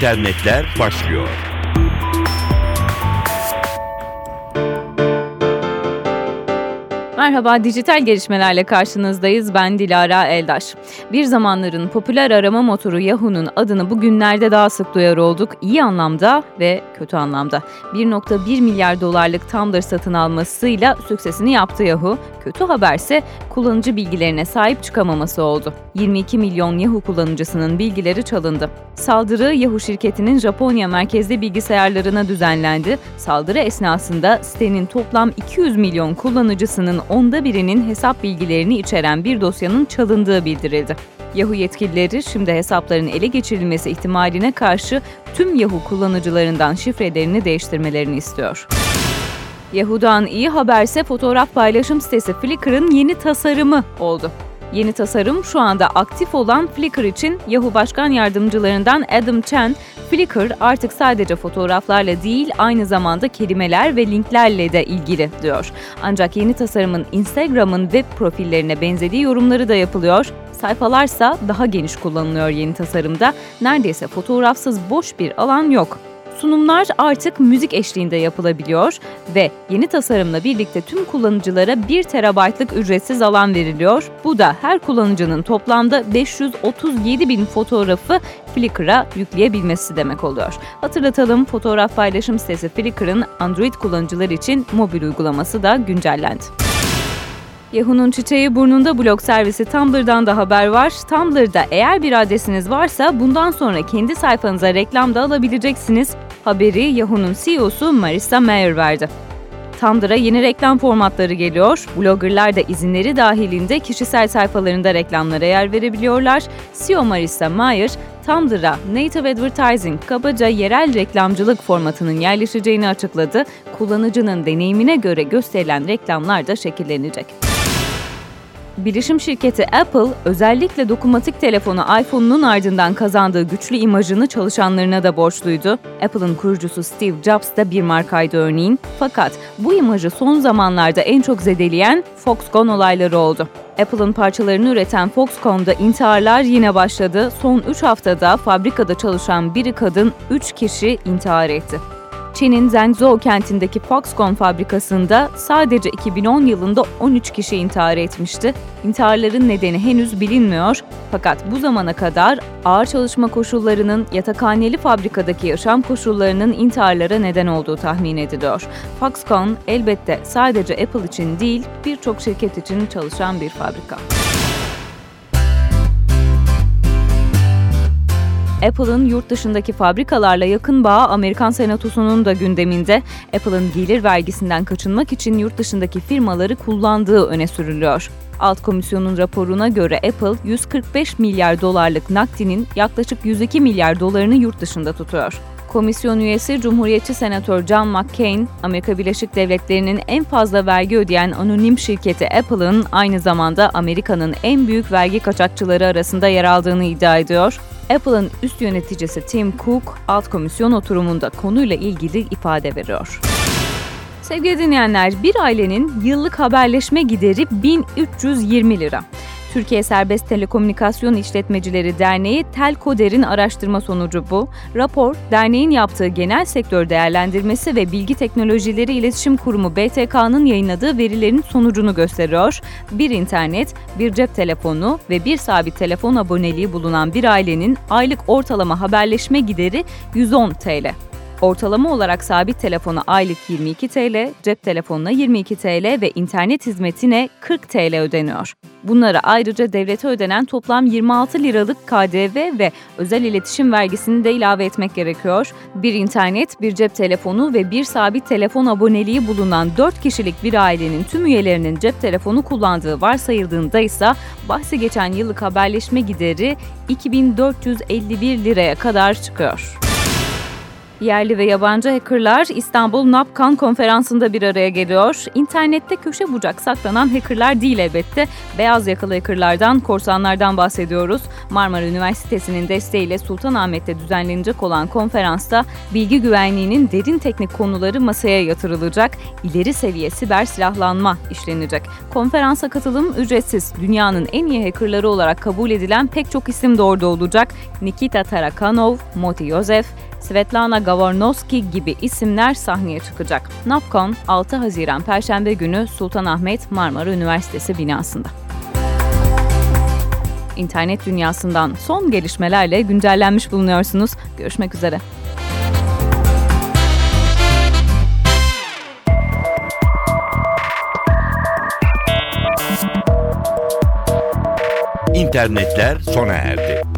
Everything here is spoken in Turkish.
internetler başlıyor. Merhaba, dijital gelişmelerle karşınızdayız. Ben Dilara Eldaş. Bir zamanların popüler arama motoru Yahoo'nun adını bugünlerde daha sık duyar olduk. İyi anlamda ve kötü anlamda. 1.1 milyar dolarlık Tumblr satın almasıyla süksesini yaptı Yahoo. Kötü haberse kullanıcı bilgilerine sahip çıkamaması oldu. 22 milyon Yahoo kullanıcısının bilgileri çalındı. Saldırı Yahoo şirketinin Japonya merkezli bilgisayarlarına düzenlendi. Saldırı esnasında sitenin toplam 200 milyon kullanıcısının onda birinin hesap bilgilerini içeren bir dosyanın çalındığı bildirildi. Yahoo yetkilileri şimdi hesapların ele geçirilmesi ihtimaline karşı tüm Yahoo kullanıcılarından şifrelerini değiştirmelerini istiyor. Yahoo'dan iyi haberse fotoğraf paylaşım sitesi Flickr'ın yeni tasarımı oldu. Yeni tasarım şu anda aktif olan Flickr için Yahoo Başkan Yardımcılarından Adam Chen, Flickr artık sadece fotoğraflarla değil aynı zamanda kelimeler ve linklerle de ilgili diyor. Ancak yeni tasarımın Instagram'ın web profillerine benzediği yorumları da yapılıyor. Sayfalarsa daha geniş kullanılıyor yeni tasarımda. Neredeyse fotoğrafsız boş bir alan yok. Sunumlar artık müzik eşliğinde yapılabiliyor ve yeni tasarımla birlikte tüm kullanıcılara 1 terabaytlık ücretsiz alan veriliyor. Bu da her kullanıcının toplamda 537 bin fotoğrafı Flickr'a yükleyebilmesi demek oluyor. Hatırlatalım fotoğraf paylaşım sitesi Flickr'ın Android kullanıcılar için mobil uygulaması da güncellendi. Yahoo'nun çiçeği burnunda blog servisi Tumblr'dan da haber var. Tumblr'da eğer bir adresiniz varsa bundan sonra kendi sayfanıza reklam da alabileceksiniz. Haberi Yahoo'nun CEO'su Marissa Mayer verdi. Tumblr'a yeni reklam formatları geliyor. Bloggerlar da izinleri dahilinde kişisel sayfalarında reklamlara yer verebiliyorlar. CEO Marissa Mayer, Tumblr'a Native Advertising, kabaca yerel reklamcılık formatının yerleşeceğini açıkladı. Kullanıcının deneyimine göre gösterilen reklamlar da şekillenecek. Bilişim şirketi Apple özellikle dokunmatik telefonu iPhone'un ardından kazandığı güçlü imajını çalışanlarına da borçluydu. Apple'ın kurucusu Steve Jobs da bir markaydı örneğin. Fakat bu imajı son zamanlarda en çok zedeleyen Foxconn olayları oldu. Apple'ın parçalarını üreten Foxconn'da intiharlar yine başladı. Son 3 haftada fabrikada çalışan biri kadın 3 kişi intihar etti. Çin'in Zhengzhou kentindeki Foxconn fabrikasında sadece 2010 yılında 13 kişi intihar etmişti. İntiharların nedeni henüz bilinmiyor fakat bu zamana kadar ağır çalışma koşullarının yatakhaneli fabrikadaki yaşam koşullarının intiharlara neden olduğu tahmin ediliyor. Foxconn elbette sadece Apple için değil birçok şirket için çalışan bir fabrika. Apple'ın yurt dışındaki fabrikalarla yakın bağı Amerikan Senatosu'nun da gündeminde. Apple'ın gelir vergisinden kaçınmak için yurt dışındaki firmaları kullandığı öne sürülüyor. Alt komisyonun raporuna göre Apple 145 milyar dolarlık nakdinin yaklaşık 102 milyar dolarını yurt dışında tutuyor. Komisyon üyesi Cumhuriyetçi Senatör John McCain, Amerika Birleşik Devletleri'nin en fazla vergi ödeyen anonim şirketi Apple'ın aynı zamanda Amerika'nın en büyük vergi kaçakçıları arasında yer aldığını iddia ediyor. Apple'ın üst yöneticisi Tim Cook, alt komisyon oturumunda konuyla ilgili ifade veriyor. Sevgili dinleyenler, bir ailenin yıllık haberleşme gideri 1320 lira. Türkiye Serbest Telekomünikasyon İşletmecileri Derneği Telkoder'in araştırma sonucu bu. Rapor, derneğin yaptığı genel sektör değerlendirmesi ve Bilgi Teknolojileri İletişim Kurumu BTK'nın yayınladığı verilerin sonucunu gösteriyor. Bir internet, bir cep telefonu ve bir sabit telefon aboneliği bulunan bir ailenin aylık ortalama haberleşme gideri 110 TL. Ortalama olarak sabit telefona aylık 22 TL, cep telefonuna 22 TL ve internet hizmetine 40 TL ödeniyor. Bunlara ayrıca devlete ödenen toplam 26 liralık KDV ve özel iletişim vergisini de ilave etmek gerekiyor. Bir internet, bir cep telefonu ve bir sabit telefon aboneliği bulunan 4 kişilik bir ailenin tüm üyelerinin cep telefonu kullandığı varsayıldığında ise bahsi geçen yıllık haberleşme gideri 2451 liraya kadar çıkıyor. Yerli ve yabancı hackerlar İstanbul NAPCAN konferansında bir araya geliyor. İnternette köşe bucak saklanan hackerlar değil elbette. Beyaz yakalı hackerlardan, korsanlardan bahsediyoruz. Marmara Üniversitesi'nin desteğiyle Sultanahmet'te düzenlenecek olan konferansta bilgi güvenliğinin derin teknik konuları masaya yatırılacak. İleri seviye siber silahlanma işlenecek. Konferansa katılım ücretsiz. Dünyanın en iyi hackerları olarak kabul edilen pek çok isim de orada olacak. Nikita Tarakanov, Moti Yosef, Svetlana Gavarnovski gibi isimler sahneye çıkacak. NAPCON 6 Haziran Perşembe günü Sultanahmet Marmara Üniversitesi binasında. İnternet dünyasından son gelişmelerle güncellenmiş bulunuyorsunuz. Görüşmek üzere. İnternetler sona erdi.